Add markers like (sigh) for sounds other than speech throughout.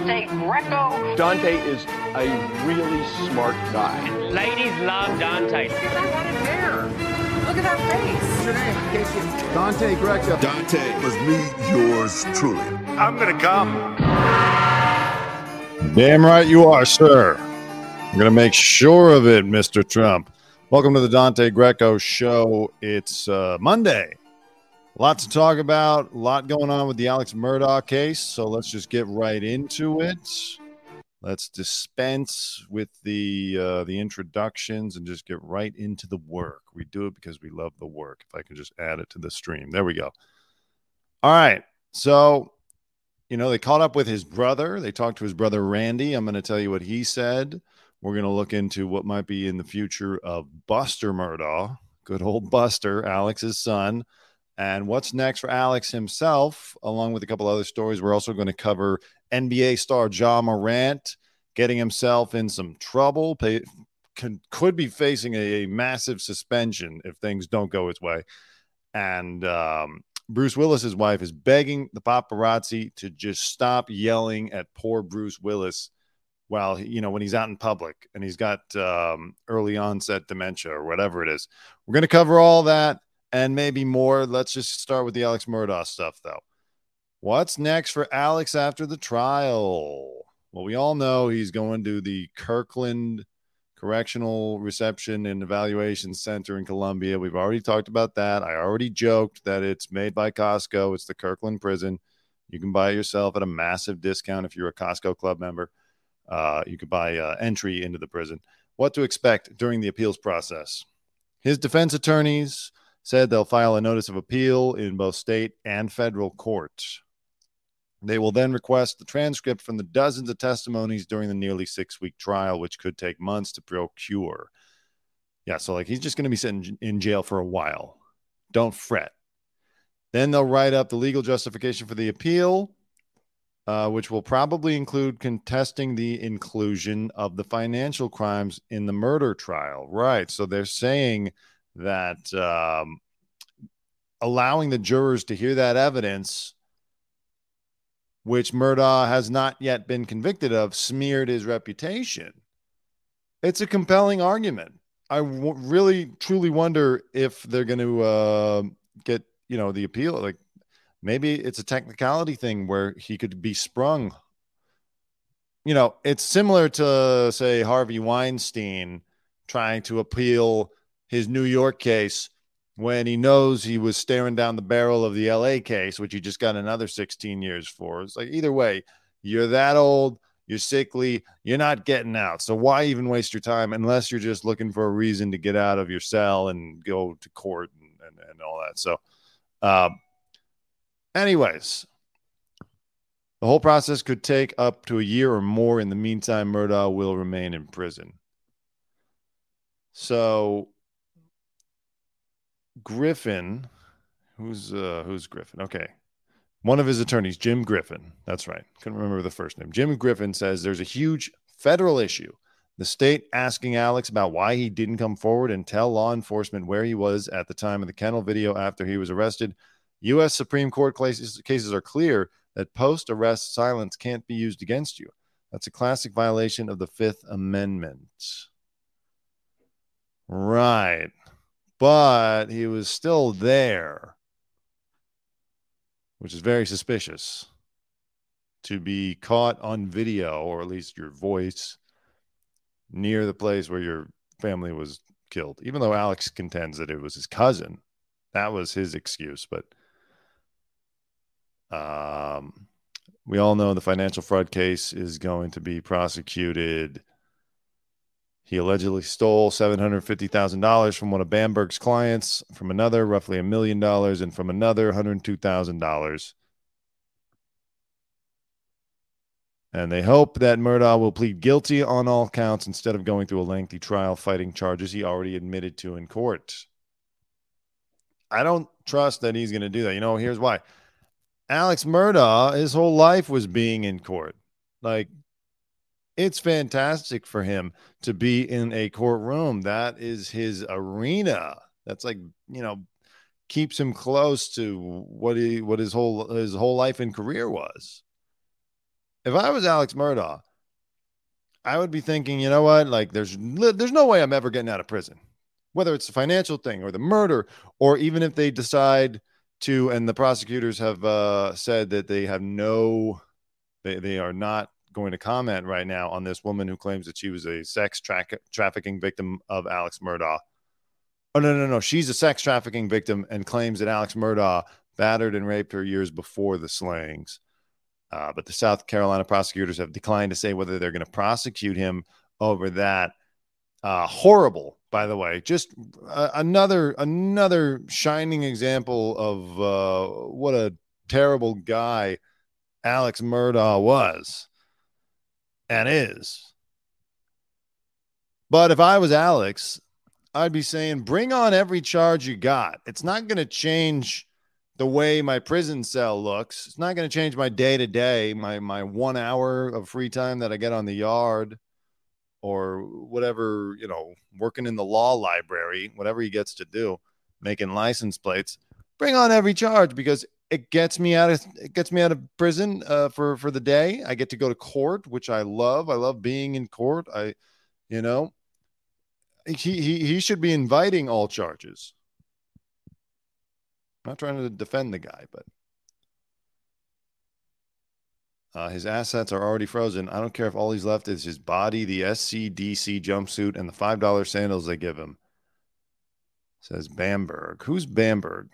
Dante Greco. Dante is a really smart guy. Ladies love Dante. Look at that head of hair. Look at that face. What's your name? Dante Greco. Dante was me, yours truly. I'm gonna come. Damn right you are, sir. I'm going to make sure of it, Mr. Trump. Welcome to the Dante Greco Show. It's uh, Monday. A lot to talk about, a lot going on with the Alex Murdaugh case. So let's just get right into it. Let's dispense with the uh, the introductions and just get right into the work. We do it because we love the work. If I can just add it to the stream, there we go. All right, so you know they caught up with his brother. They talked to his brother Randy. I'm going to tell you what he said. We're going to look into what might be in the future of Buster Murdaugh, good old Buster, Alex's son. And what's next for Alex himself, along with a couple other stories. We're also going to cover NBA star Ja Morant getting himself in some trouble, pay, can, could be facing a, a, massive suspension if things don't go his way. And um, Bruce Willis's wife is begging the paparazzi to just stop yelling at poor Bruce Willis while you know when he's out in public and he's got um, early onset dementia or whatever it is. We're going to cover all that and maybe more. Let's just start with the Alex Murdaugh stuff, though. What's next for Alex after the trial? Well, we all know he's going to the Kirkland Correctional Reception and Evaluation Center in Columbia. We've already talked about that. I already joked that it's made by Costco. It's the Kirkland prison. You can buy it yourself at a massive discount if you're a Costco club member. Uh, you could buy uh, entry into the prison. What to expect during the appeals process? His defense attorneys said they'll file a notice of appeal in both state and federal courts. They will then request the transcript from the dozens of testimonies during the nearly six week trial, which could take months to procure. Yeah, so like he's just going to be sitting in jail for a while. Don't fret. Then they'll write up the legal justification for the appeal uh, which will probably include contesting the inclusion of the financial crimes in the murder trial. Right. So they're saying that um, allowing the jurors to hear that evidence, which Murdaugh has not yet been convicted of, smeared his reputation. It's a compelling argument. I w- really, truly wonder if they're going to uh, get, you know, the appeal. Like Maybe it's a technicality thing where he could be sprung. You know, it's similar to, say, Harvey Weinstein trying to appeal his New York case when he knows he was staring down the barrel of the LA case, which he just got another 16 years for. It's like, either way, you're that old, you're sickly, you're not getting out. So why even waste your time unless you're just looking for a reason to get out of your cell and go to court and, and, and all that? So, uh, Anyways, the whole process could take up to a year or more. In the meantime, Murdaugh will remain in prison. So, Griffin, who's uh, who's Griffin? Okay, one of his attorneys, Jim Griffin. That's right. Couldn't remember the first name. Jim Griffin says there's a huge federal issue. The state asking Alex about why he didn't come forward and tell law enforcement where he was at the time of the kennel video after he was arrested U.S. Supreme Court cases, cases are clear that post arrest silence can't be used against you. That's a classic violation of the Fifth Amendment. Right. But he was still there, which is very suspicious to be caught on video, or at least your voice, near the place where your family was killed. Even though Alex contends that it was his cousin, that was his excuse. But um, we all know the financial fraud case is going to be prosecuted. He allegedly stole $750,000 from one of Bamberg's clients, from another, roughly a million dollars, and from another, $102,000. And they hope that Murdaugh will plead guilty on all counts instead of going through a lengthy trial fighting charges he already admitted to in court. I don't trust that he's going to do that. You know, here's why. Alex Murdaugh, his whole life was being in court. Like, it's fantastic for him to be in a courtroom. That is his arena. That's like, you know, keeps him close to what he what his whole his whole life and career was. if I was Alex Murdaugh, I would be thinking, you know what? Like, there's there's no way I'm ever getting out of prison, whether it's the financial thing or the murder, or even if they decide to, and the prosecutors have uh, said that they have no, they they are not going to comment right now on this woman who claims that she was a sex tra- trafficking victim of Alex Murdaugh. Oh no no no, she's a sex trafficking victim and claims that Alex Murdaugh battered and raped her years before the slayings. Uh, but the South Carolina prosecutors have declined to say whether they're going to prosecute him over that. Uh, horrible, by the way. Just uh, another another shining example of uh, what a terrible guy Alex Murdaugh was and is. But if I was Alex, I'd be saying, bring on every charge you got. It's not going to change the way my prison cell looks. It's not going to change my day to day, my my one hour of free time that I get on the yard, or whatever you know, working in the law library, whatever he gets to do, making license plates. Bring on every charge because it gets me out of it gets me out of prison uh, for for the day. I get to go to court, which I love. I love being in court. I, you know, he he he should be inviting all charges. I'm not trying to defend the guy, but uh, his assets are already frozen. I don't care if all he's left is his body, the SCDC jumpsuit, and the five dollar sandals they give him. Says Bamberg. Who's Bamberg?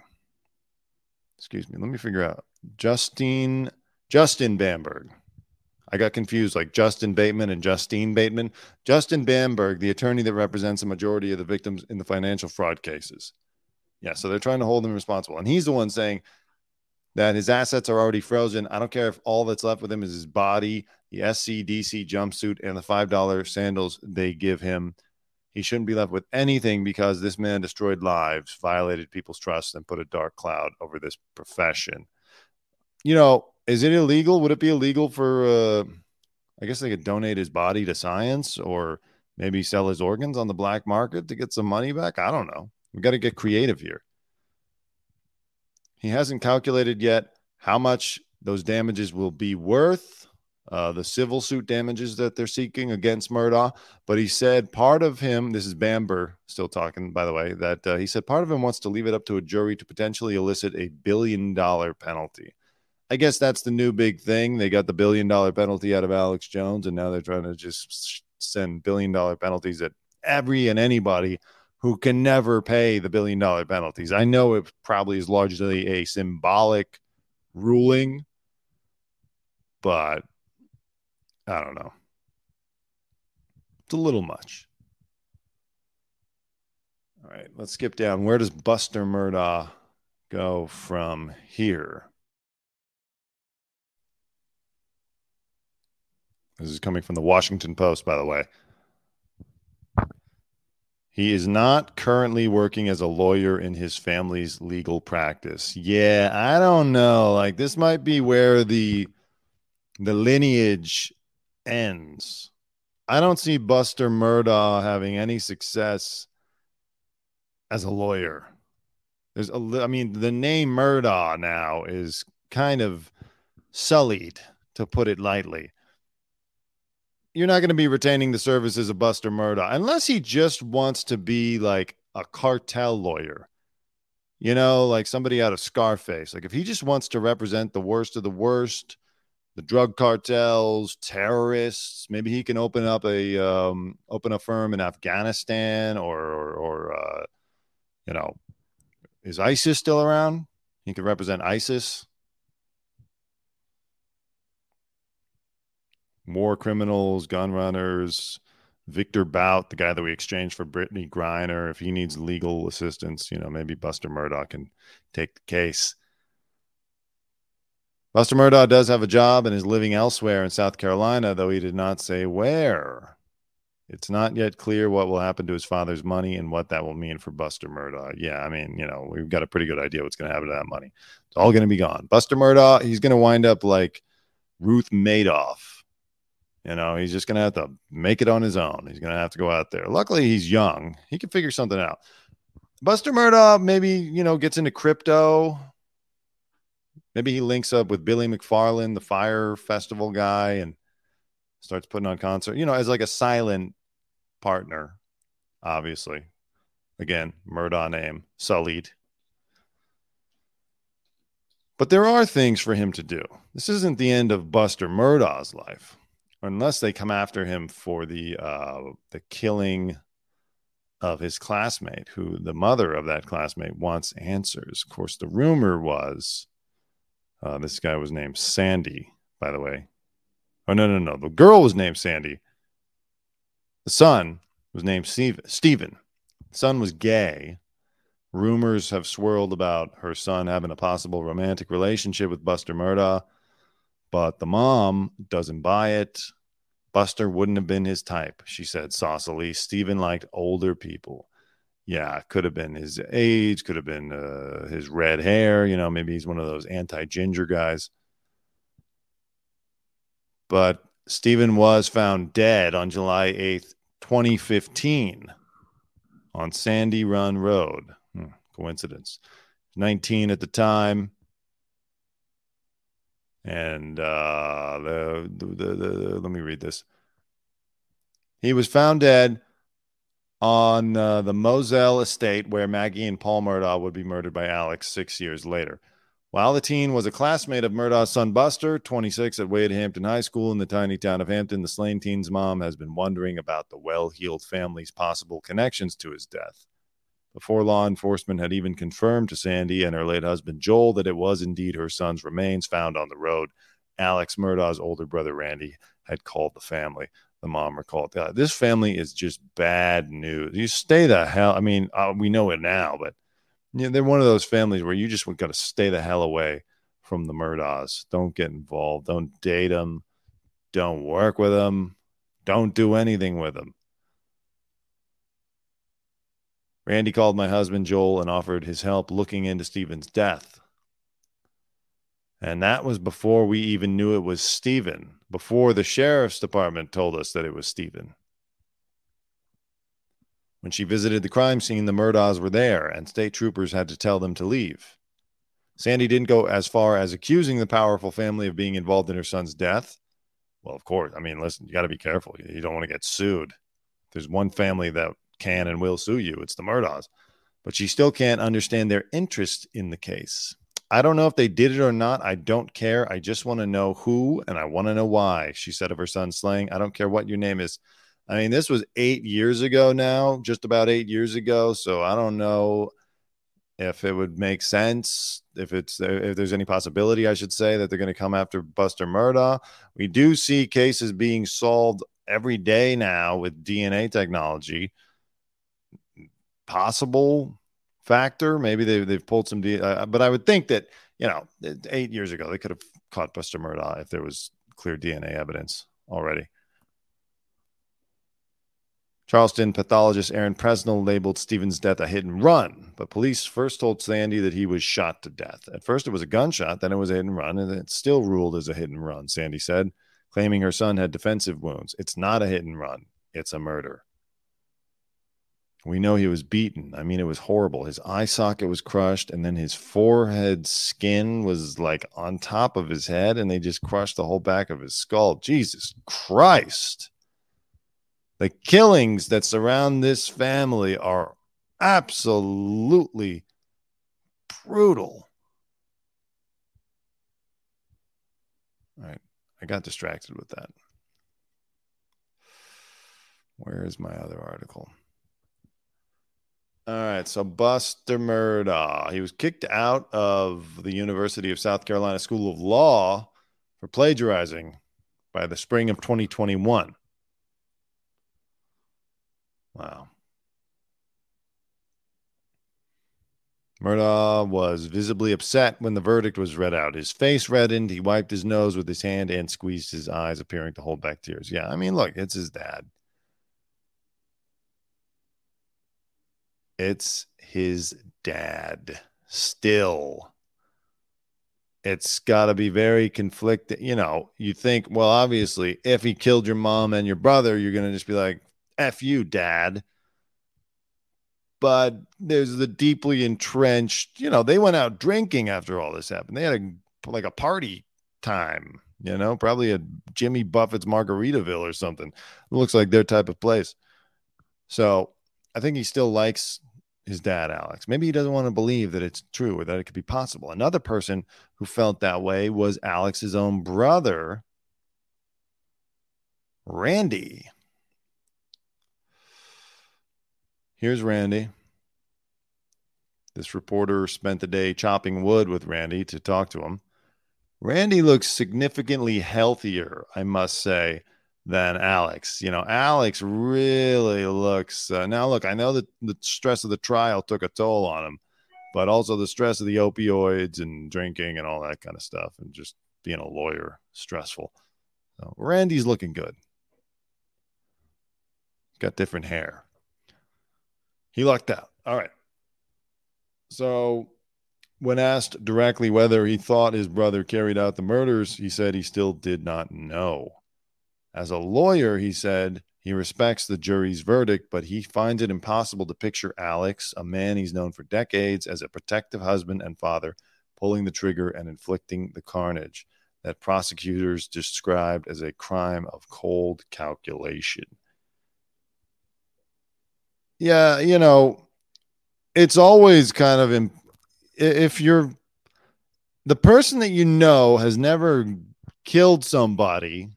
Excuse me. Let me figure out. Justine Justin Bamberg. I got confused, like Justin Bateman and Justine Bateman. Justin Bamberg, the attorney that represents a majority of the victims in the financial fraud cases. Yeah, so they're trying to hold him responsible. And he's the one saying that his assets are already frozen. I don't care if all that's left with him is his body, the SCDC jumpsuit, and the $5 sandals they give him. He shouldn't be left with anything because this man destroyed lives, violated people's trust, and put a dark cloud over this profession. You know, is it illegal? Would it be illegal for, uh, I guess they could donate his body to science or maybe sell his organs on the black market to get some money back? I don't know. We got to get creative here. He hasn't calculated yet how much those damages will be worth, uh, the civil suit damages that they're seeking against Murdaugh. But he said part of him, this is Bamberg still talking, by the way, that uh, he said part of him wants to leave it up to a jury to potentially elicit a billion dollar penalty. I guess that's the new big thing. They got the billion dollar penalty out of Alex Jones, and now they're trying to just send billion dollar penalties at every and anybody who can never pay the billion dollar penalties. I know it probably is largely a symbolic ruling, but I don't know. It's a little much. All right, let's skip down. Where does Buster Murdaugh go from here? This is coming from the Washington Post, by the way. He is not currently working as a lawyer in his family's legal practice. Yeah, I don't know. Like this might be where the the lineage ends. I don't see Buster Murdaugh having any success as a lawyer. There's a I mean the name Murdaugh now is kind of sullied to put it lightly you're not going to be retaining the services of Buster Murdaugh unless he just wants to be like a cartel lawyer. You know, like somebody out of Scarface. Like if he just wants to represent the worst of the worst, the drug cartels, terrorists, maybe he can open up a um, open a firm in Afghanistan or or, or uh, you know, is ISIS still around? He could represent ISIS. war criminals, gun runners, Victor Bout, the guy that we exchanged for Brittney Griner. If he needs legal assistance, you know, maybe Buster Murdaugh can take the case. Buster Murdaugh does have a job and is living elsewhere in South Carolina, though he did not say where. It's not yet clear what will happen to his father's money and what that will mean for Buster Murdaugh. Yeah, I mean, you know, we've got a pretty good idea what's going to happen to that money. It's all going to be gone. Buster Murdaugh, he's going to wind up like Ruth Madoff you know, he's just going to have to make it on his own. He's going to have to go out there. Luckily, he's young. He can figure something out. Buster Murdaugh maybe, you know, gets into crypto. Maybe he links up with Billy McFarland, the Fyre Festival guy, and starts putting on concert. You know, as like a silent partner, obviously. Again, Murdaugh name, sullied. But there are things for him to do. This isn't the end of Buster Murdaugh's life, unless they come after him for the uh, the killing of his classmate, who the mother of that classmate wants answers. Of course, the rumor was uh, this guy was named Sandy, by the way. Oh no, no, no. The girl was named Sandy. The son was named Steve, Stephen. The son was gay. Rumors have swirled about her son having a possible romantic relationship with Buster Murdaugh, but the mom doesn't buy it. Buster wouldn't have been his type, she said saucily. Stephen liked older people. Yeah, could have been his age, could have been uh, his red hair. You know, maybe he's one of those anti ginger guys. But Stephen was found dead on July 8th, 2015, on Sandy Run Road. Hmm, coincidence. 19 at the time. And uh, the, the, the, the, let me read this. He was found dead on uh, the Moselle estate where Maggie and Paul Murdaugh would be murdered by Alex six years later. While the teen was a classmate of Murdaugh's son Buster, 26 at Wade Hampton High School in the tiny town of Hampton, the slain teen's mom has been wondering about the well heeled family's possible connections to his death. Before law enforcement had even confirmed to Sandy and her late husband Joel that it was indeed her son's remains found on the road, Alex Murdaugh's older brother Randy had called the family. The mom recalled, "This family is just bad news. You stay the hell. I mean, uh, we know it now, but you know, they're one of those families where you just got to stay the hell away from the Murdaughs. Don't get involved. Don't date them. Don't work with them. Don't do anything with them. Randy called my husband Joel and offered his help looking into Stephen's death. And that was before we even knew it was Stephen, before the sheriff's department told us that it was Stephen. When she visited the crime scene, the Murdaughs were there, and state troopers had to tell them to leave. Sandy didn't go as far as accusing the powerful family of being involved in her son's death. Well, of course. I mean, listen, you got to be careful. You don't want to get sued. There's one family that can and will sue you. It's the Murdaughs. But she still can't understand their interest in the case. I don't know if they did it or not. I don't care. I just want to know who and I want to know why. She said of her son slaying. I don't care what your name is. I mean, this was eight years ago now, just about eight years ago. So I don't know if it would make sense, if it's if there's any possibility, I should say, that they're going to come after Buster Murdaugh. We do see cases being solved every day now with DNA technology possible factor. Maybe they, they've pulled some, D, uh, but I would think that, you know, eight years ago, they could have caught Buster Murdaugh if there was clear DNA evidence already. Charleston pathologist Erin Presnell labeled Stephen's death a hit and run, but police first told Sandy that he was shot to death. At first, it was a gunshot, then it was a hit and run, and it's still ruled as a hit and run, Sandy said, claiming her son had defensive wounds. It's not a hit and run, it's a murder. We know he was beaten. I mean, it was horrible. His eye socket was crushed, and then his forehead skin was like on top of his head, and they just crushed the whole back of his skull. Jesus Christ. The killings that surround this family are absolutely brutal. All right. I got distracted with that. Where is my other article? All right, so Buster Murdaugh, he was kicked out of the University of South Carolina School of Law for plagiarizing by the spring of 2021. Wow. Murdaugh was visibly upset when the verdict was read out. His face reddened. He wiped his nose with his hand and squeezed his eyes, appearing to hold back tears. Yeah, I mean, look, it's his dad. It's his dad still. It's got to be very conflicted. You know, you think, well, obviously, if he killed your mom and your brother, you're going to just be like, F you, dad. But there's the deeply entrenched, you know, they went out drinking after all this happened. They had a like a party time, you know, probably a Jimmy Buffett's Margaritaville or something. It looks like their type of place. So I think he still likes his dad, Alex. Maybe he doesn't want to believe that it's true or that it could be possible. Another person who felt that way was Alex's own brother, Randy. Here's Randy. This reporter spent the day chopping wood with Randy to talk to him. Randy looks significantly healthier, I must say, than Alex. You know, Alex really looks. Uh, now, look, I know that the stress of the trial took a toll on him, but also the stress of the opioids and drinking and all that kind of stuff, and just being a lawyer, stressful. So Randy's looking good. Got different hair. He lucked out. All right. So, when asked directly whether he thought his brother carried out the murders, he said he still did not know. As a lawyer, he said he respects the jury's verdict, but he finds it impossible to picture Alex, a man he's known for decades, as a protective husband and father, pulling the trigger and inflicting the carnage that prosecutors described as a crime of cold calculation. Yeah, you know, it's always kind of imp- if you're the person that you know has never killed somebody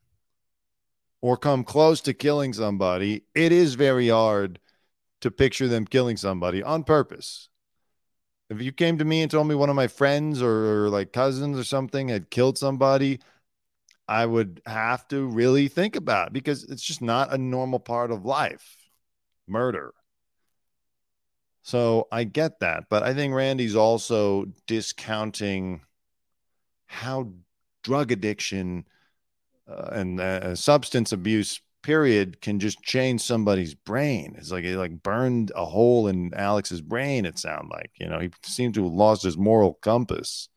or come close to killing somebody, it is very hard to picture them killing somebody on purpose. If you came to me and told me one of my friends or, or like cousins or something had killed somebody, I would have to really think about it because it's just not a normal part of life. Murder. So I get that, but I think Randy's also discounting how drug addiction uh, and uh, substance abuse period can just change somebody's brain. It's like it like burned a hole in Alex's brain. It sounded like you know he seemed to have lost his moral compass.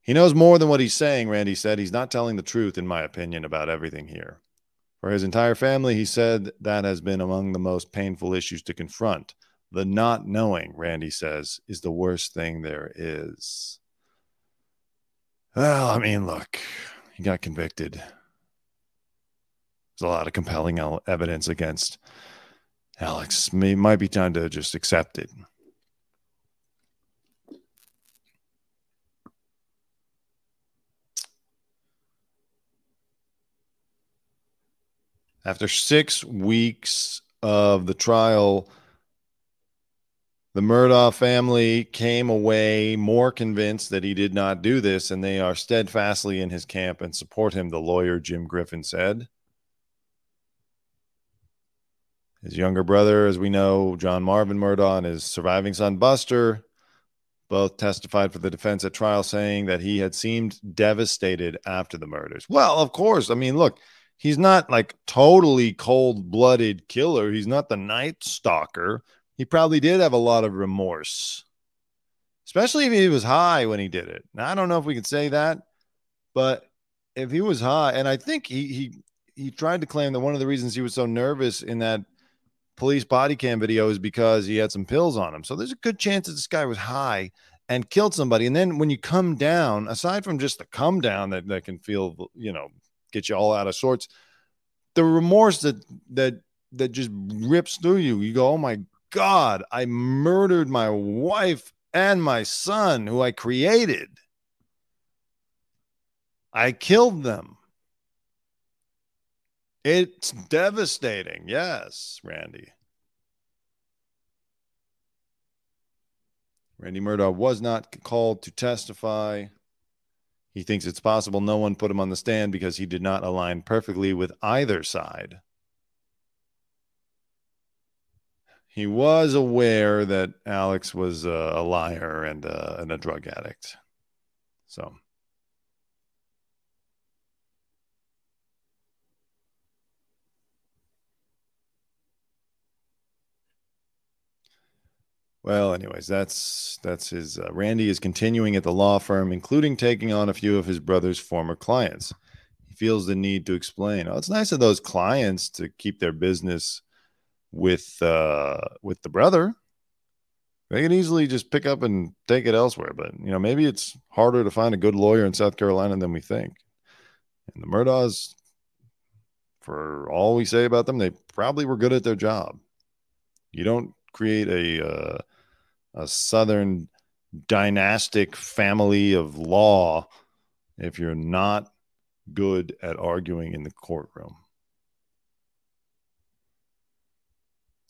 He knows more than what he's saying. Randy said he's not telling the truth, in my opinion, about everything here. For his entire family, he said that has been among the most painful issues to confront. The not knowing, Randy says, is the worst thing there is. Well, I mean, look, he got convicted. There's a lot of compelling evidence against Alex. It might be time to just accept it. After six weeks of the trial, the Murdaugh family came away more convinced that he did not do this, and they are steadfastly in his camp and support him, the lawyer Jim Griffin said. His younger brother, as we know, John Marvin Murdaugh, and his surviving son Buster, both testified for the defense at trial, saying that he had seemed devastated after the murders. Well, of course. I mean, look, he's not like totally cold blooded killer. He's not the night stalker he probably did have a lot of remorse, especially if he was high when he did it. Now, I don't know if we can say that, but if he was high, and I think he he he tried to claim that one of the reasons he was so nervous in that police body cam video is because he had some pills on him. So there's a good chance that this guy was high and killed somebody. And then when you come down, aside from just the come down that, that can feel, you know, get you all out of sorts, the remorse that that that just rips through you. You go, oh my God, I murdered my wife and my son, who I created. I killed them. It's devastating. Yes, Randy. Randy Murdaugh was not called to testify. He thinks it's possible no one put him on the stand because he did not align perfectly with either side. He was aware that Alex was a, liar and a, and a drug addict. So. Well, anyways, that's that's his. Uh, Randy is continuing at the law firm, including taking on a few of his brother's former clients. He feels the need to explain. Oh, it's nice of those clients to keep their business with uh, with the brother. They can easily just pick up and take it elsewhere. But you know, maybe it's harder to find a good lawyer in South Carolina than we think. And the Murdaughs, for all we say about them, they probably were good at their job. You don't create a uh, a Southern dynastic family of law if you're not good at arguing in the courtroom.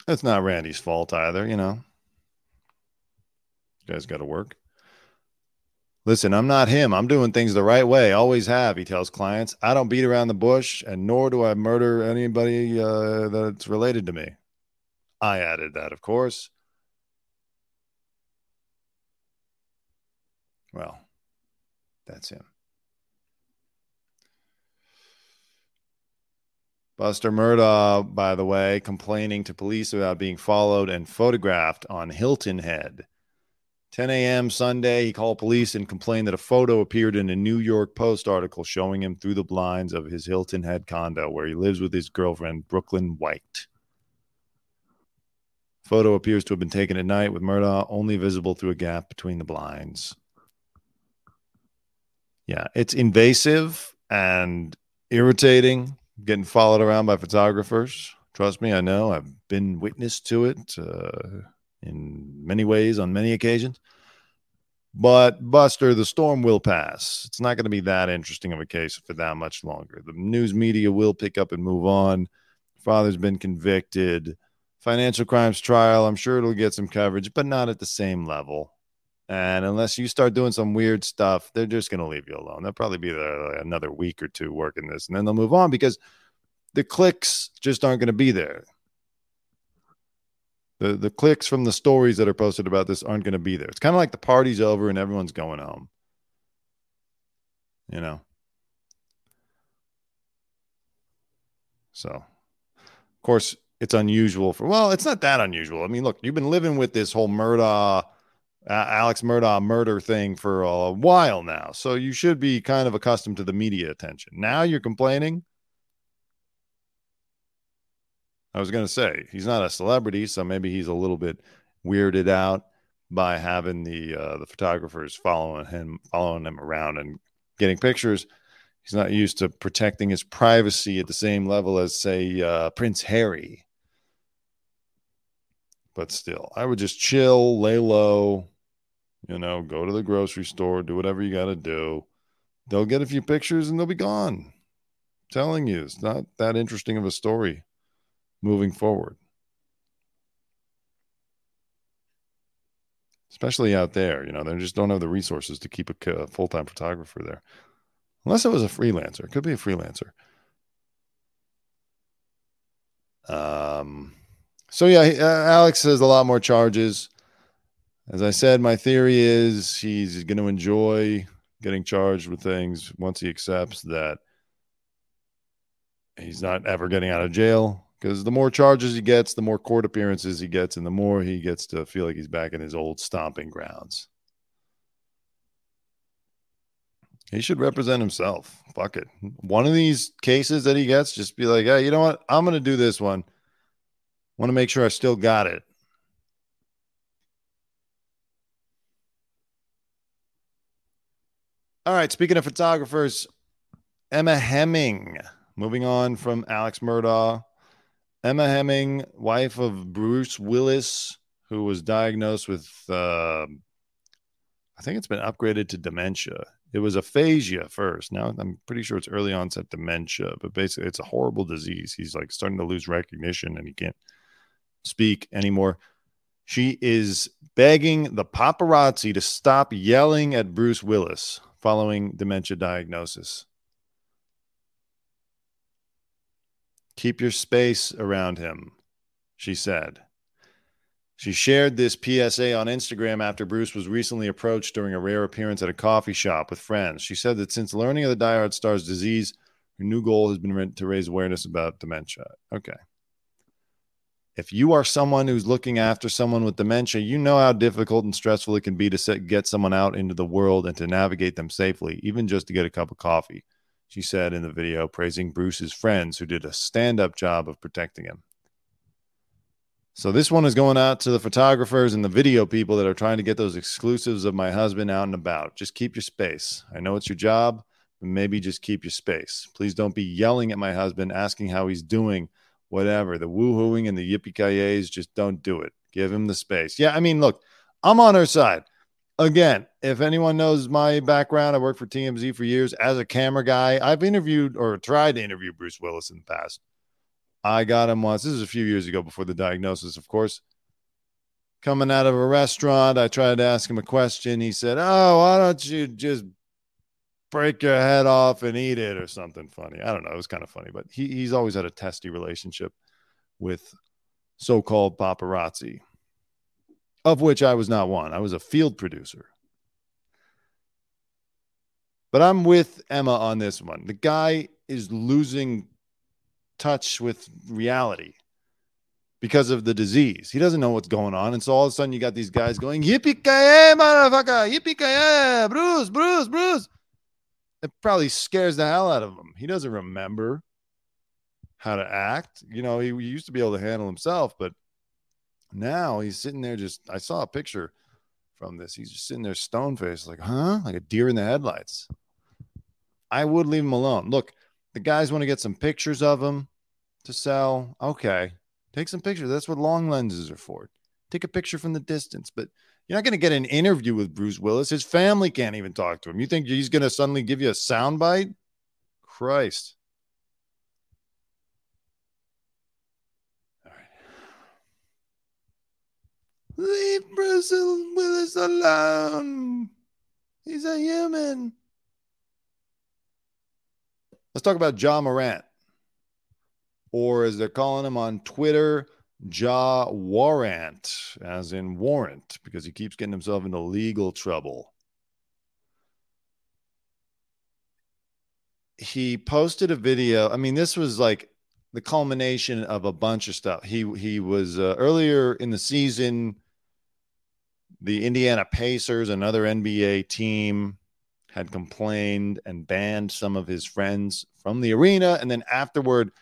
It's not Randy's fault either, you know. You guys got to work. Listen, I'm not him. I'm doing things the right way. Always have, he tells clients. I don't beat around the bush, and nor do I murder anybody uh, that's related to me. I added that, of course. Well, that's him. Buster Murdaugh, by the way, complaining to police about being followed and photographed on Hilton Head. 10 a.m. Sunday, he called police and complained that a photo appeared in a New York Post article showing him through the blinds of his Hilton Head condo where he lives with his girlfriend, Brooklyn White. Photo appears to have been taken at night with Murdaugh only visible through a gap between the blinds. Yeah, it's invasive and irritating getting followed around by photographers. Trust me, I know. I've been witness to it uh, in many ways on many occasions. But Buster, the storm will pass. It's not going to be that interesting of a case for that much longer. The news media will pick up and move on. Father's been convicted. Financial crimes trial, I'm sure it'll get some coverage, but not at the same level. And unless you start doing some weird stuff, they're just going to leave you alone. They'll probably be there like another week or two working this, and then they'll move on because the clicks just aren't going to be there. The, the clicks from the stories that are posted about this aren't going to be there. It's kind of like the party's over and everyone's going home. You know? So, of course, it's unusual for, well, it's not that unusual. I mean, look, you've been living with this whole Murdaugh uh, Alex Murdaugh murder thing for a while now. So you should be kind of accustomed to the media attention. Now you're complaining. I was going to say he's not a celebrity, so maybe he's a little bit weirded out by having the uh, the photographers following him, following him around and getting pictures. He's not used to protecting his privacy at the same level as, say, uh, Prince Harry. But still, I would just chill, lay low, you know, go to the grocery store, do whatever you got to do. They'll get a few pictures and they'll be gone. I'm telling you, it's not that interesting of a story moving forward. Especially out there, you know, they just don't have the resources to keep a full time photographer there. Unless it was a freelancer, it could be a freelancer. Um, so yeah, uh, Alex has a lot more charges. As I said, my theory is he's going to enjoy getting charged with things once he accepts that he's not ever getting out of jail. Because the more charges he gets, the more court appearances he gets, and the more he gets to feel like he's back in his old stomping grounds. He should represent himself. Fuck it. One of these cases that he gets, just be like, hey, you know what? I'm going to do this one. Want to make sure I still got it. All right. Speaking of photographers, Emma Heming. Moving on from Alex Murdaugh. Emma Heming, wife of Bruce Willis, who was diagnosed with, uh, I think it's been upgraded to dementia. It was aphasia first. Now I'm pretty sure it's early onset dementia, but basically it's a horrible disease. He's like starting to lose recognition and he can't speak anymore. She is begging the paparazzi to stop yelling at Bruce Willis following dementia diagnosis. Keep your space around him, she said. She shared this PSA on Instagram after Bruce was recently approached during a rare appearance at a coffee shop with friends. She said that since learning of the Die Hard star's disease, her new goal has been to raise awareness about dementia. Okay. If you are someone who's looking after someone with dementia, you know how difficult and stressful it can be to set, get someone out into the world and to navigate them safely, even just to get a cup of coffee, she said in the video, praising Bruce's friends who did a stand up job of protecting him. So this one is going out to the photographers and the video people that are trying to get those exclusives of my husband out and about. Just keep your space. I know it's your job, but maybe just keep your space. Please don't be yelling at my husband, asking how he's doing, whatever. The woohooing and the yippee ki just don't do it. Give him the space. Yeah, I mean, look, I'm on her side. Again, if anyone knows my background, I worked for TMZ for years as a camera guy. I've interviewed or tried to interview Bruce Willis in the past. I got him once. This is a few years ago before the diagnosis, of course. Coming out of a restaurant, I tried to ask him a question. He said, Oh, why don't you just break your head off and eat it or something funny? I don't know. It was kind of funny, but he, he's always had a testy relationship with so called paparazzi, of which I was not one. I was a field producer. But I'm with Emma on this one. The guy is losing touch with reality because of the disease. He doesn't know what's going on. And so all of a sudden you got these guys going, Yippee ki motherfucker, yippee ki Bruce, Bruce, Bruce. It probably scares the hell out of him. He doesn't remember how to act. You know, he, he used to be able to handle himself, but now he's sitting there just I saw a picture from this. He's just sitting there stone faced, like, huh? Like a deer in the headlights. I would leave him alone. Look, the guys want to get some pictures of him to sell. Okay. Take some pictures. That's what long lenses are for. Take a picture from the distance, but you're not going to get an interview with Bruce Willis. His family can't even talk to him. You think he's going to suddenly give you a soundbite? Christ. All right. Leave Bruce Willis alone. He's a human. Let's talk about Ja Morant, or as they're calling him on Twitter, Ja Warrant, as in warrant, because he keeps getting himself into legal trouble. He posted a video. I mean, this was like the culmination of a bunch of stuff. He he was uh, earlier in the season. The Indiana Pacers, another NBA team, had complained and banned some of his friends from the arena. And then afterward,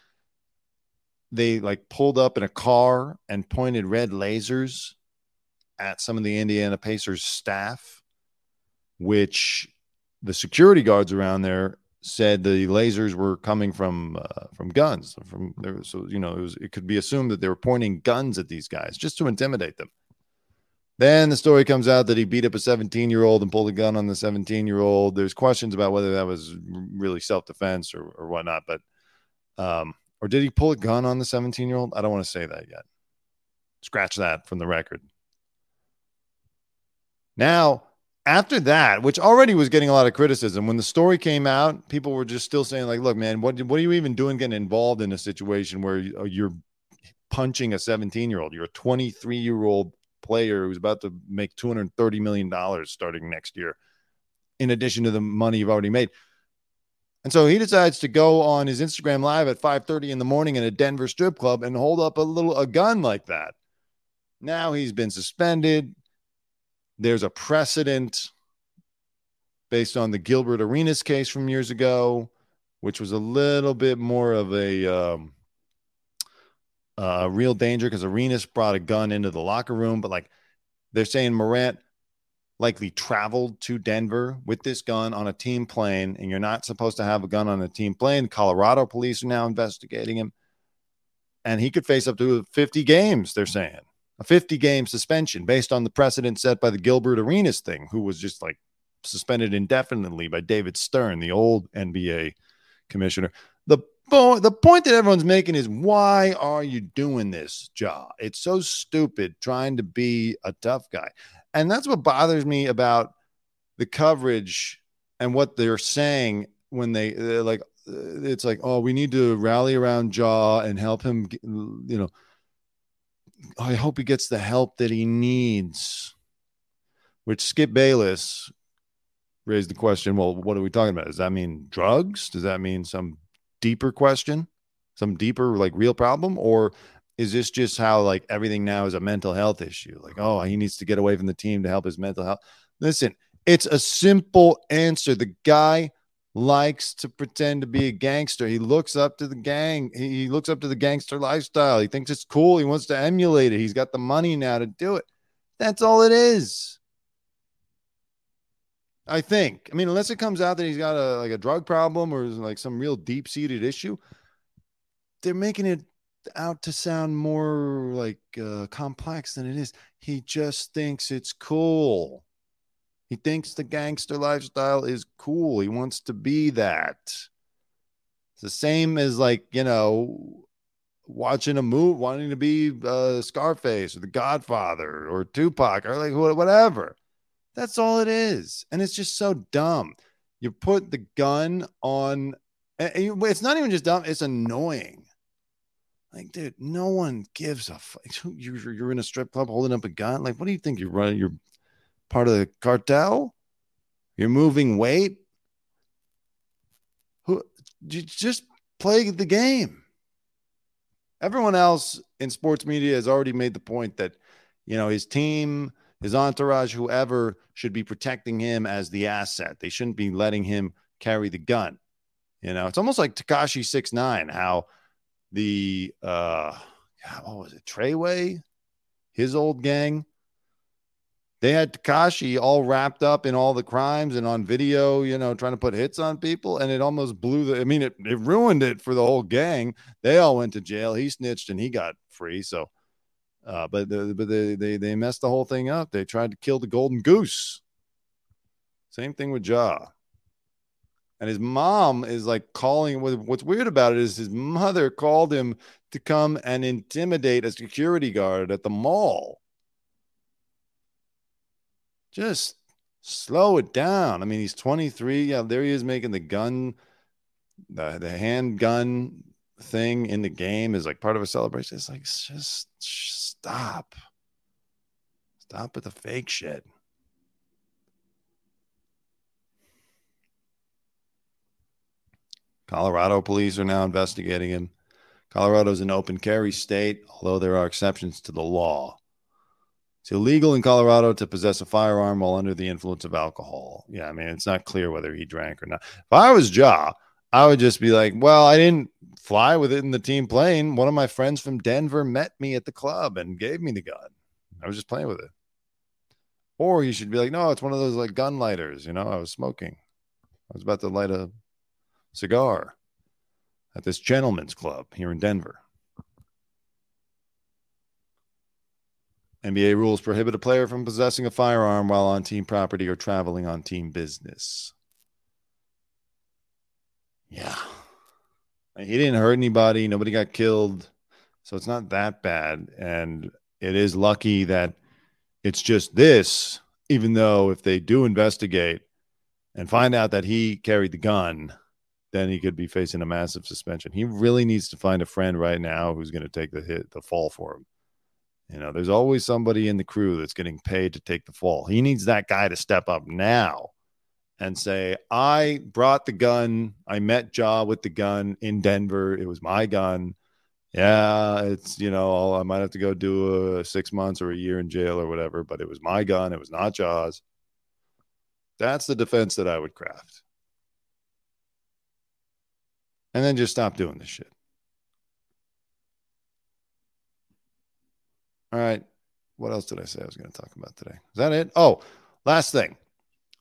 they like pulled up in a car and pointed red lasers at some of the Indiana Pacers staff, which the security guards around there said the lasers were coming from uh, from guns from there so you know it was it could be assumed that they were pointing guns at these guys just to intimidate them then the story comes out that he beat up a 17 year old and pulled a gun on the 17 year old. There's questions about whether that was really self defense or, or whatnot, but, um, or did he pull a gun on the 17 year old? I don't want to say that yet. Scratch that from the record. Now, after that, which already was getting a lot of criticism, when the story came out, people were just still saying, like, look, man, what, what are you even doing getting involved in a situation where uh, you're punching a 17 year old? You're a 23 year old player who's about to make $230 million starting next year, in addition to the money you've already made. And so he decides to go on his Instagram live at 5:30 in the morning in a Denver strip club and hold up a little a gun like that. Now he's been suspended. There's a precedent based on the Gilbert Arenas case from years ago, which was a little bit more of a um, uh, real danger because Arenas brought a gun into the locker room, but like they're saying Morant likely traveled to Denver with this gun on a team plane, and you're not supposed to have a gun on a team plane. Colorado police are now investigating him, and he could face up to 50 games, they're saying. A 50 game suspension based on the precedent set by the Gilbert Arenas thing, who was just like suspended indefinitely by David Stern, the old NBA commissioner. The the point that everyone's making is why are you doing this job? It's so stupid trying to be a tough guy. And that's what bothers me about the coverage and what they're saying when they uh, like uh, it's like oh we need to rally around Ja and help him you know I hope he gets the help that he needs which Skip Bayless raised the question well what are we talking about does that mean drugs does that mean some deeper question, some deeper, like real problem? Or is this just how like everything now is a mental health issue? Like, oh, he needs to get away from the team to help his mental health. Listen, it's a simple answer. The guy likes to pretend to be a gangster. He looks up to the gang. He looks up to the gangster lifestyle. He thinks it's cool. He wants to emulate it. He's got the money now to do it. That's all it is. I think. I mean, unless it comes out that he's got a like a drug problem or like some real deep seated issue, they're making it out to sound more like uh, complex than it is. He just thinks it's cool. He thinks the gangster lifestyle is cool. He wants to be that. It's the same as like you know watching a movie, wanting to be uh, Scarface or The Godfather or Tupac or like whatever. That's all it is, and it's just so dumb. You put the gun on. and It's not even just dumb; it's annoying. Like, dude, no one gives a fuck. (laughs) You're, you're in a strip club holding up a gun. Like, what do you think you're running? You're part of the cartel. You're moving weight. Who? Just play the game. Everyone else in sports media has already made the point that, you know, his team, his entourage, whoever should be protecting him as the asset. They shouldn't be letting him carry the gun. You know, it's almost like Tekashi Six Nine. How the uh, what was it, Treyway, his old gang. They had Tekashi all wrapped up in all the crimes and on video, you know, trying to put hits on people, and it almost blew the. I mean, it, it ruined it for the whole gang. They all went to jail. He snitched and he got free. So, uh, but the, but they, they they messed the whole thing up. They tried to kill the golden goose. Same thing with Ja. And his mom is like calling. What's weird about it is his mother called him to come and intimidate a security guard at the mall. Just slow it down. I mean, he's 23. Yeah, there he is making the gun, the, the handgun thing in the game is like part of a celebration. It's like, just, just stop. Stop with the fake shit. Colorado police are now investigating him. Colorado is an open carry state, although there are exceptions to the law. It's illegal in Colorado to possess a firearm while under the influence of alcohol. Yeah, I mean, it's not clear whether he drank or not. If I was Ja, I would just be like, well, I didn't fly with it in the team plane. One of my friends from Denver met me at the club and gave me the gun. I was just playing with it. Or you should be like, no, it's one of those like gun lighters. You know, I was smoking. I was about to light a cigar at this gentleman's club here in Denver. NBA rules prohibit a player from possessing a firearm while on team property or traveling on team business. Yeah. He didn't hurt anybody. Nobody got killed. So it's not that bad. And it is lucky that it's just this, even though if they do investigate and find out that he carried the gun, then he could be facing a massive suspension. He really needs to find a friend right now who's going to take the hit, the fall for him. You know, there's always somebody in the crew that's getting paid to take the fall. He needs that guy to step up now and say, I brought the gun. I met Ja with the gun in Denver. It was my gun. Yeah, it's, you know, I might have to go do a six months or a year in jail or whatever, but it was my gun. It was not Ja's. That's the defense that I would craft. And then just stop doing this shit. All right. What else did I say I was going to talk about today? Is that it? Oh, last thing.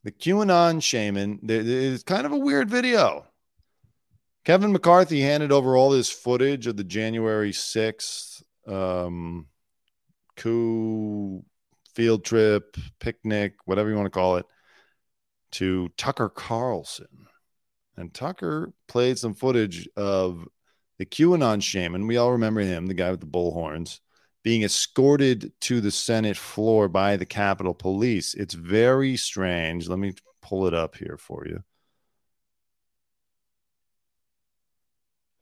The QAnon shaman. It's kind of a weird video. Kevin McCarthy handed over all this footage of the January 6th um, coup, field trip, picnic, whatever you want to call it, to Tucker Carlson. And Tucker played some footage of the QAnon shaman. We all remember him, the guy with the bullhorns, being escorted to the Senate floor by the Capitol Police. It's very strange. Let me pull it up here for you.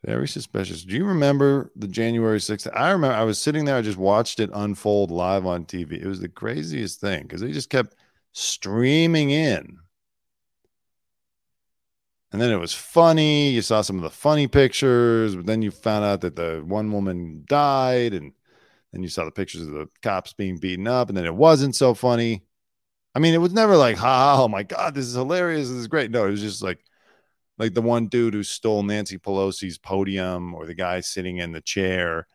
Very suspicious. Do you remember the January 6th? I remember I was sitting there, I just watched it unfold live on TV. It was the craziest thing because they just kept streaming in. And then it was funny. You saw some of the funny pictures, but then you found out that the one woman died, and then you saw the pictures of the cops being beaten up, and then it wasn't so funny. I mean, it was never like, ha, oh my God, this is hilarious. This is great. No, it was just like, like the one dude who stole Nancy Pelosi's podium, or the guy sitting in the chair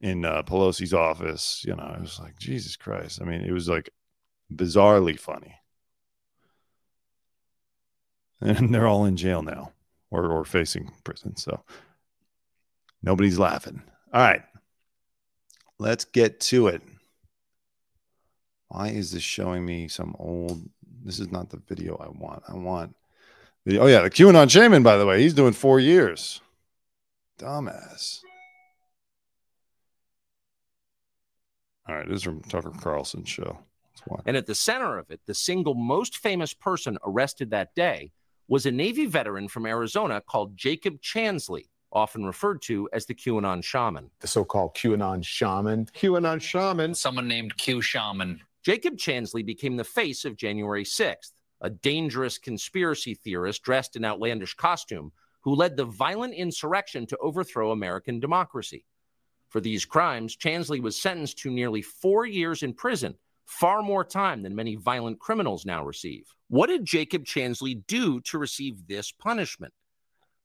in uh, Pelosi's office. You know, it was like Jesus Christ. I mean, it was like bizarrely funny, and they're all in jail now, or or facing prison. So nobody's laughing. All right, let's get to it. Why is this showing me some old? This is not the video I want. I want the oh yeah, the QAnon shaman. By the way, he's doing four years. Dumbass. All right, this is from Tucker Carlson show. And at the center of it, the single most famous person arrested that day was a Navy veteran from Arizona called Jacob Chansley, often referred to as the QAnon shaman. the so-called QAnon shaman. QAnon shaman. someone named Q Shaman. Jacob Chansley became the face of January 6th, a dangerous conspiracy theorist dressed in outlandish costume who led the violent insurrection to overthrow American democracy. For these crimes, Chansley was sentenced to nearly four years in prison, far more time than many violent criminals now receive. What did Jacob Chansley do to receive this punishment?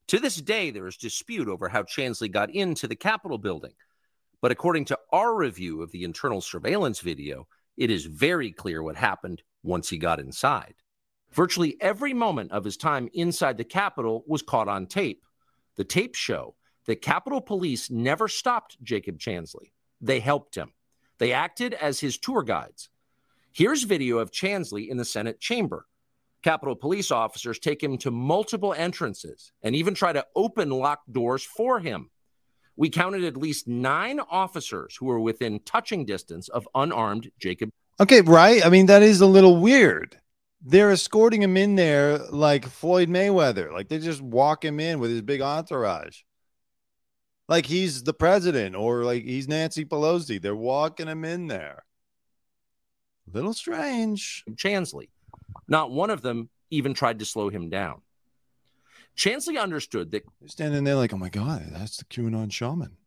To this day, there is dispute over how Chansley got into the Capitol building. But according to our review of the internal surveillance video, it is very clear what happened once he got inside. Virtually every moment of his time inside the Capitol was caught on tape. The tapes show that Capitol Police never stopped Jacob Chansley. They helped him. They acted as his tour guides. Here's video of Chansley in the Senate chamber. Capitol Police officers take him to multiple entrances and even try to open locked doors for him. We counted at least nine officers who were within touching distance of unarmed Jacob Okay, right. I mean, that is a little weird. They're escorting him in there like Floyd Mayweather. Like they just walk him in with his big entourage. Like he's the president or like he's Nancy Pelosi. They're walking him in there. A Little strange. Chansley. Not one of them even tried to slow him down. Chansley understood that They're standing there like, oh my God, that's the QAnon shaman.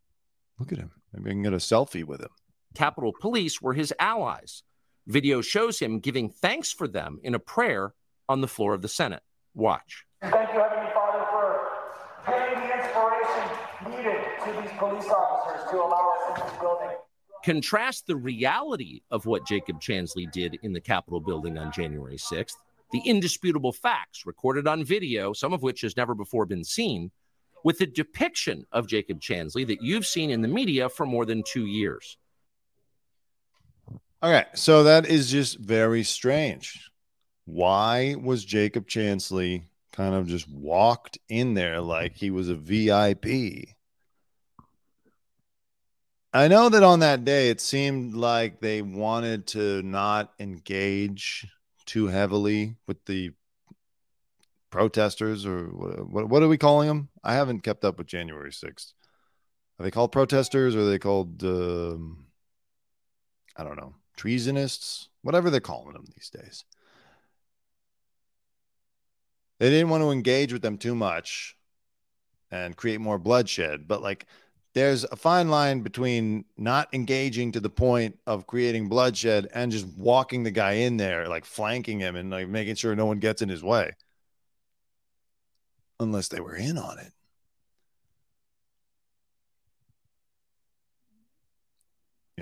Look at him. Maybe I can get a selfie with him. Capitol Police were his allies. Video shows him giving thanks for them in a prayer on the floor of the Senate. Watch. Thank you, Heavenly Father, for giving the inspiration needed to these police officers to allow us into this building. Contrast the reality of what Jacob Chansley did in the Capitol building on January 6th, the indisputable facts recorded on video, some of which has never before been seen, with the depiction of Jacob Chansley that you've seen in the media for more than two years. Okay, so that is just very strange. Why was Jacob Chansley kind of just walked in there like he was a VIP? I know that on that day it seemed like they wanted to not engage too heavily with the protesters or what, what, are we calling them? I haven't kept up with January 6th. Are they called protesters or are they called um, I don't know, treasonists, whatever they're calling them these days. They didn't want to engage with them too much and create more bloodshed, but like there's a fine line between not engaging to the point of creating bloodshed and just walking the guy in there, like flanking him and like making sure no one gets in his way. Unless they were in on it.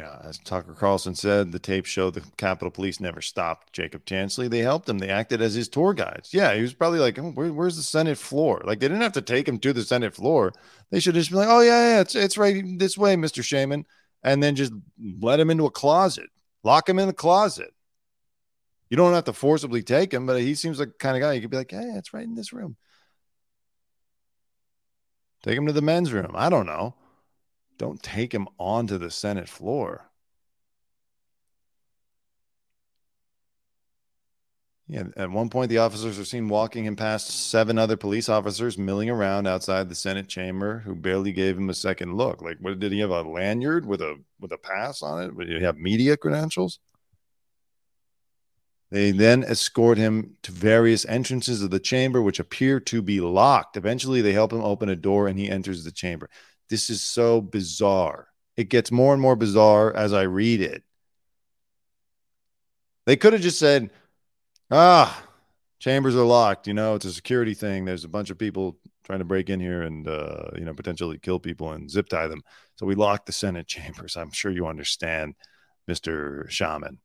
Yeah, as Tucker Carlson said, the tape showed the Capitol Police never stopped Jacob Chansley. They helped him. They acted as his tour guides. Yeah, he was probably like, oh, where, "Where's the Senate floor?" Like they didn't have to take him to the Senate floor. They should just be like, "Oh yeah, yeah, it's it's right this way, Mister Shaman," and then just let him into a closet, lock him in the closet. You don't have to forcibly take him, but he seems like the kind of guy you could be like, "Hey, it's right in this room." Take him to the men's room. I don't know. Don't take him onto the Senate floor. Yeah, at one point, the officers are seen walking him past seven other police officers milling around outside the Senate chamber, who barely gave him a second look. Like, what did he have a lanyard with a with a pass on it? Did he have media credentials? They then escort him to various entrances of the chamber, which appear to be locked. Eventually, they help him open a door, and he enters the chamber. This is so bizarre. It gets more and more bizarre as I read it. They could have just said, ah, chambers are locked. You know, it's a security thing. There's a bunch of people trying to break in here and uh, you know potentially kill people and zip tie them. So we locked the Senate chambers. I'm sure you understand, Mister Shaman.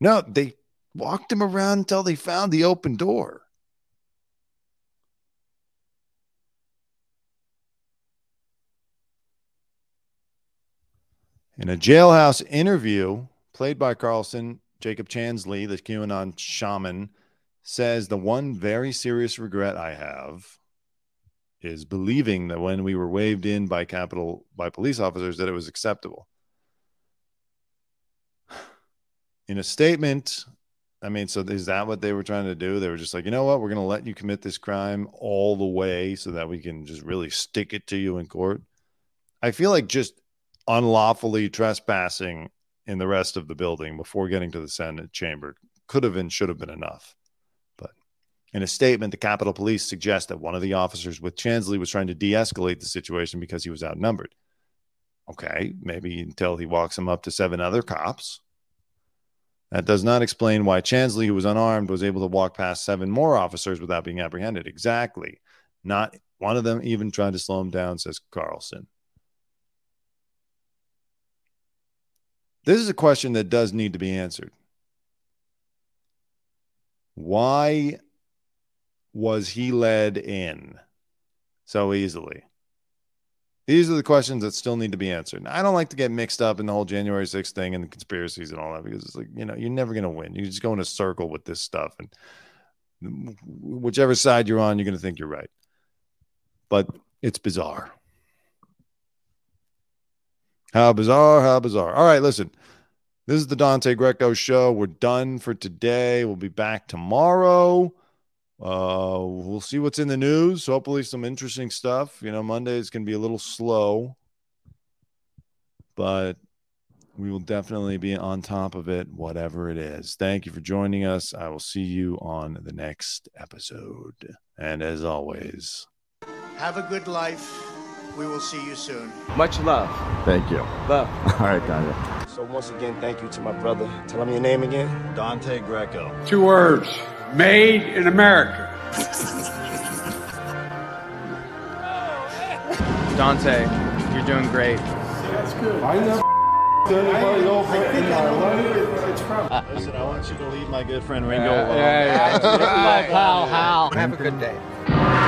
No, they walked him around until they found the open door. In a jailhouse interview played by Carlson, Jacob Chansley, the QAnon shaman, says the one very serious regret I have is believing that when we were waved in by Capitol by police officers that it was acceptable. In a statement, I mean, so is that what they were trying to do? They were just like, you know what, we're going to let you commit this crime all the way so that we can just really stick it to you in court. I feel like just unlawfully trespassing in the rest of the building before getting to the Senate chamber could have and should have been enough. But in a statement, the Capitol Police suggest that one of the officers with Chansley was trying to de escalate the situation because he was outnumbered. Okay, maybe until he walks him up to seven other cops. That does not explain why Chansley, who was unarmed, was able to walk past seven more officers without being apprehended. Exactly. Not one of them even tried to slow him down, says Carlson. This is a question that does need to be answered. Why was he led in so easily? These are the questions that still need to be answered. Now, I don't like to get mixed up in the whole January 6th thing and the conspiracies and all that because it's like, you know, you're never going to win. You just go in a circle with this stuff. And whichever side you're on, you're going to think you're right. But it's bizarre. How bizarre, how bizarre. All right, listen. This is the Dante Greco show. We're done for today. We'll be back tomorrow. Uh, we'll see what's in the news. Hopefully, some interesting stuff. You know, Monday is going to be a little slow, but we will definitely be on top of it, whatever it is. Thank you for joining us. I will see you on the next episode. And as always, have a good life. We will see you soon. Much love. Thank you. Love. (laughs) All right, Daniel. So once again, thank you to my brother. Tell him your name again. Dante Greco. Two words made in America. (laughs) Dante, you're doing great. That's good. I never (laughs) anybody over in my life. It's from. Listen, I want you to leave my good friend Ringo Yeah, alone. yeah, yeah. Love, Hal, Hal. Have a good day.